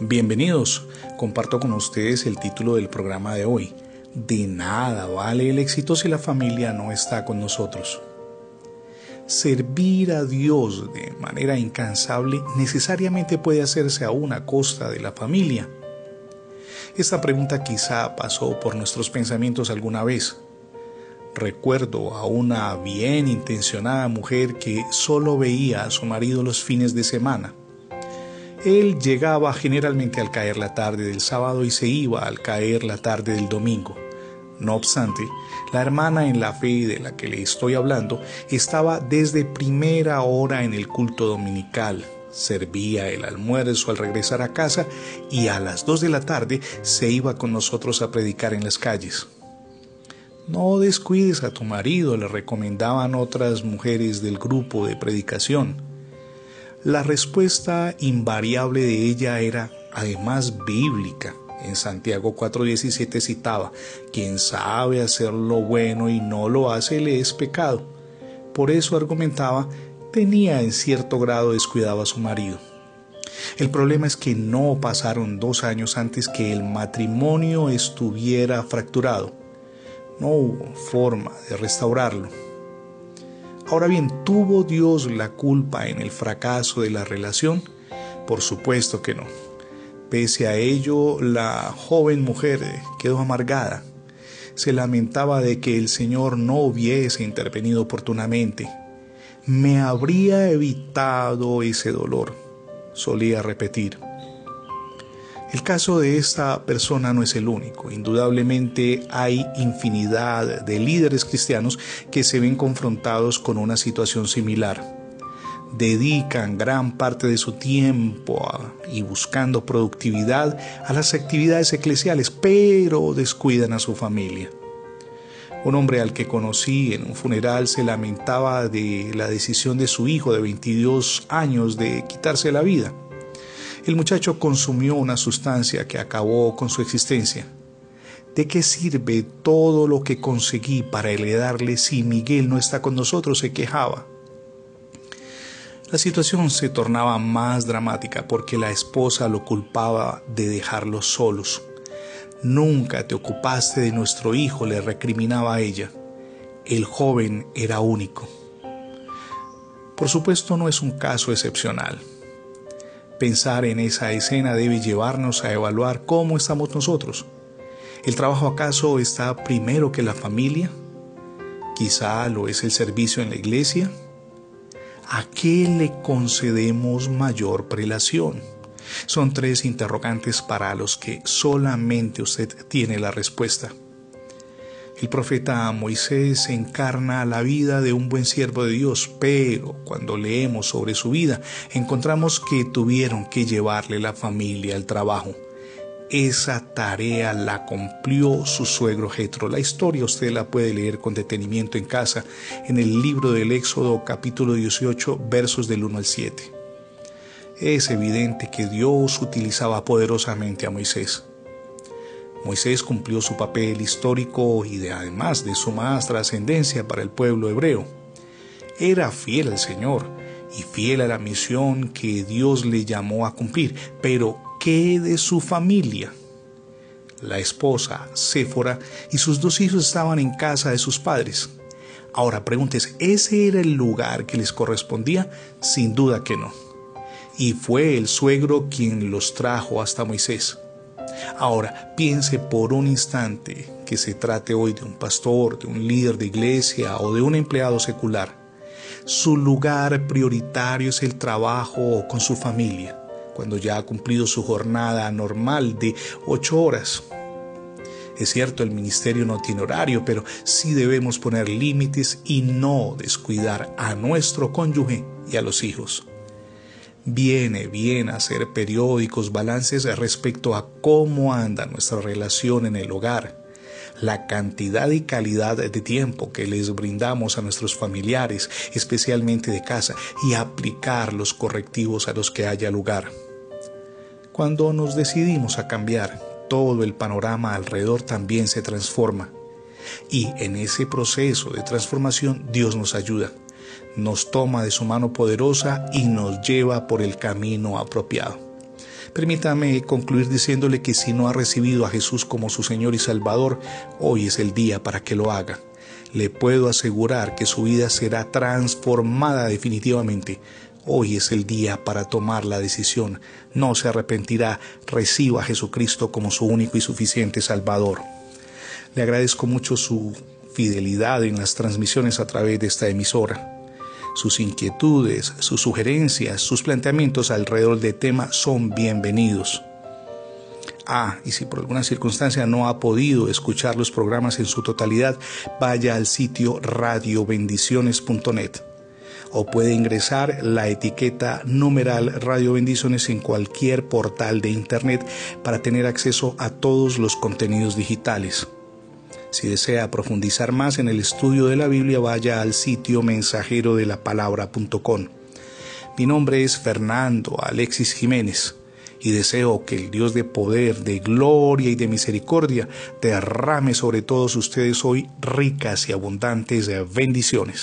Bienvenidos, comparto con ustedes el título del programa de hoy. De nada vale el éxito si la familia no está con nosotros. Servir a Dios de manera incansable necesariamente puede hacerse a una costa de la familia. Esta pregunta quizá pasó por nuestros pensamientos alguna vez. Recuerdo a una bien intencionada mujer que solo veía a su marido los fines de semana él llegaba generalmente al caer la tarde del sábado y se iba al caer la tarde del domingo. No obstante, la hermana en la fe de la que le estoy hablando estaba desde primera hora en el culto dominical, servía el almuerzo al regresar a casa y a las dos de la tarde se iba con nosotros a predicar en las calles. No descuides a tu marido, le recomendaban otras mujeres del grupo de predicación. La respuesta invariable de ella era además bíblica. En Santiago 4:17 citaba, quien sabe hacer lo bueno y no lo hace le es pecado. Por eso argumentaba, tenía en cierto grado descuidado a su marido. El problema es que no pasaron dos años antes que el matrimonio estuviera fracturado. No hubo forma de restaurarlo. Ahora bien, ¿tuvo Dios la culpa en el fracaso de la relación? Por supuesto que no. Pese a ello, la joven mujer quedó amargada. Se lamentaba de que el Señor no hubiese intervenido oportunamente. Me habría evitado ese dolor, solía repetir. El caso de esta persona no es el único. Indudablemente hay infinidad de líderes cristianos que se ven confrontados con una situación similar. Dedican gran parte de su tiempo y buscando productividad a las actividades eclesiales, pero descuidan a su familia. Un hombre al que conocí en un funeral se lamentaba de la decisión de su hijo de 22 años de quitarse la vida el muchacho consumió una sustancia que acabó con su existencia. ¿De qué sirve todo lo que conseguí para heredarle si Miguel no está con nosotros? se quejaba. La situación se tornaba más dramática porque la esposa lo culpaba de dejarlos solos. Nunca te ocupaste de nuestro hijo, le recriminaba a ella. El joven era único. Por supuesto no es un caso excepcional. Pensar en esa escena debe llevarnos a evaluar cómo estamos nosotros. ¿El trabajo acaso está primero que la familia? Quizá lo es el servicio en la iglesia. ¿A qué le concedemos mayor prelación? Son tres interrogantes para los que solamente usted tiene la respuesta. El profeta Moisés encarna la vida de un buen siervo de Dios, pero cuando leemos sobre su vida encontramos que tuvieron que llevarle la familia al trabajo. Esa tarea la cumplió su suegro Jetro. La historia usted la puede leer con detenimiento en casa en el libro del Éxodo capítulo 18 versos del 1 al 7. Es evidente que Dios utilizaba poderosamente a Moisés. Moisés cumplió su papel histórico y de, además de su más trascendencia para el pueblo hebreo. Era fiel al Señor y fiel a la misión que Dios le llamó a cumplir, pero ¿qué de su familia? La esposa, Séfora, y sus dos hijos estaban en casa de sus padres. Ahora pregúntese, ¿ese era el lugar que les correspondía? Sin duda que no. Y fue el suegro quien los trajo hasta Moisés. Ahora, piense por un instante que se trate hoy de un pastor, de un líder de iglesia o de un empleado secular. Su lugar prioritario es el trabajo con su familia, cuando ya ha cumplido su jornada normal de ocho horas. Es cierto, el ministerio no tiene horario, pero sí debemos poner límites y no descuidar a nuestro cónyuge y a los hijos. Viene bien hacer periódicos, balances respecto a cómo anda nuestra relación en el hogar, la cantidad y calidad de tiempo que les brindamos a nuestros familiares, especialmente de casa, y aplicar los correctivos a los que haya lugar. Cuando nos decidimos a cambiar, todo el panorama alrededor también se transforma. Y en ese proceso de transformación Dios nos ayuda nos toma de su mano poderosa y nos lleva por el camino apropiado. Permítame concluir diciéndole que si no ha recibido a Jesús como su Señor y Salvador, hoy es el día para que lo haga. Le puedo asegurar que su vida será transformada definitivamente. Hoy es el día para tomar la decisión. No se arrepentirá. Reciba a Jesucristo como su único y suficiente Salvador. Le agradezco mucho su fidelidad en las transmisiones a través de esta emisora. Sus inquietudes, sus sugerencias, sus planteamientos alrededor del tema son bienvenidos. Ah, y si por alguna circunstancia no ha podido escuchar los programas en su totalidad, vaya al sitio radiobendiciones.net o puede ingresar la etiqueta numeral Radio Bendiciones en cualquier portal de Internet para tener acceso a todos los contenidos digitales. Si desea profundizar más en el estudio de la Biblia, vaya al sitio mensajero de la palabra.com. Mi nombre es Fernando Alexis Jiménez y deseo que el Dios de poder, de gloria y de misericordia derrame sobre todos ustedes hoy ricas y abundantes bendiciones.